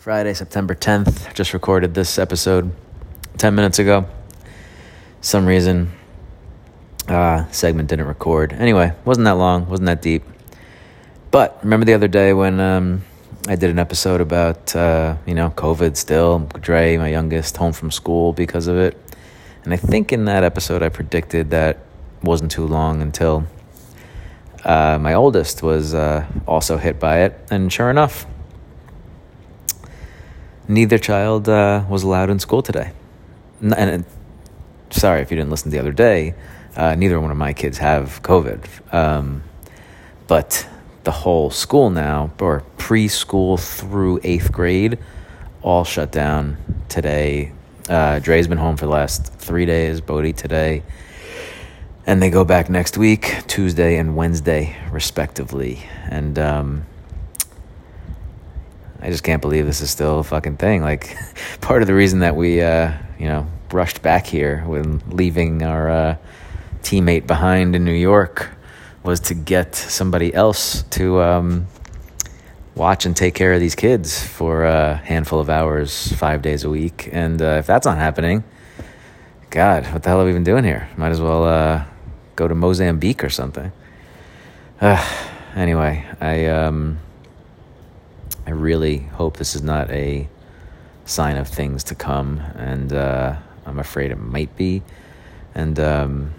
Friday, September 10th. Just recorded this episode 10 minutes ago. Some reason, uh, segment didn't record. Anyway, wasn't that long, wasn't that deep. But remember the other day when um, I did an episode about, uh, you know, COVID still, Dre, my youngest, home from school because of it. And I think in that episode I predicted that wasn't too long until uh, my oldest was uh, also hit by it. And sure enough, neither child uh, was allowed in school today. And, sorry if you didn't listen the other day, uh, neither one of my kids have COVID. Um, but the whole school now, or preschool through eighth grade, all shut down today. Uh, Dre's been home for the last three days, Bodie today. And they go back next week, Tuesday and Wednesday, respectively. And um, I just can't believe this is still a fucking thing. Like, part of the reason that we, uh, you know, rushed back here when leaving our uh, teammate behind in New York was to get somebody else to um, watch and take care of these kids for a handful of hours, five days a week. And uh, if that's not happening, God, what the hell are we even doing here? Might as well uh, go to Mozambique or something. anyway, I. Um, I really hope this is not a sign of things to come, and uh, I'm afraid it might be, and um,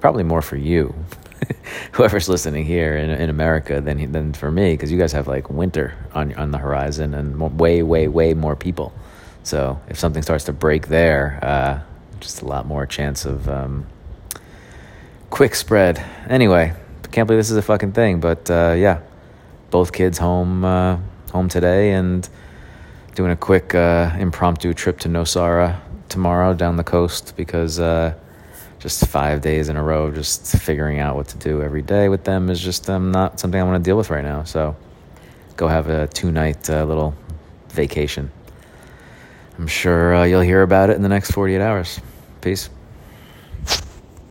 probably more for you, whoever's listening here in in America than than for me, because you guys have like winter on on the horizon and more, way way way more people. So if something starts to break there, uh, just a lot more chance of um, quick spread. Anyway, can't believe this is a fucking thing, but uh, yeah both kids home uh, home today and doing a quick uh, impromptu trip to Nosara tomorrow down the coast because uh, just five days in a row, just figuring out what to do every day with them is just um, not something I want to deal with right now. So go have a two night uh, little vacation. I'm sure uh, you'll hear about it in the next 48 hours. Peace.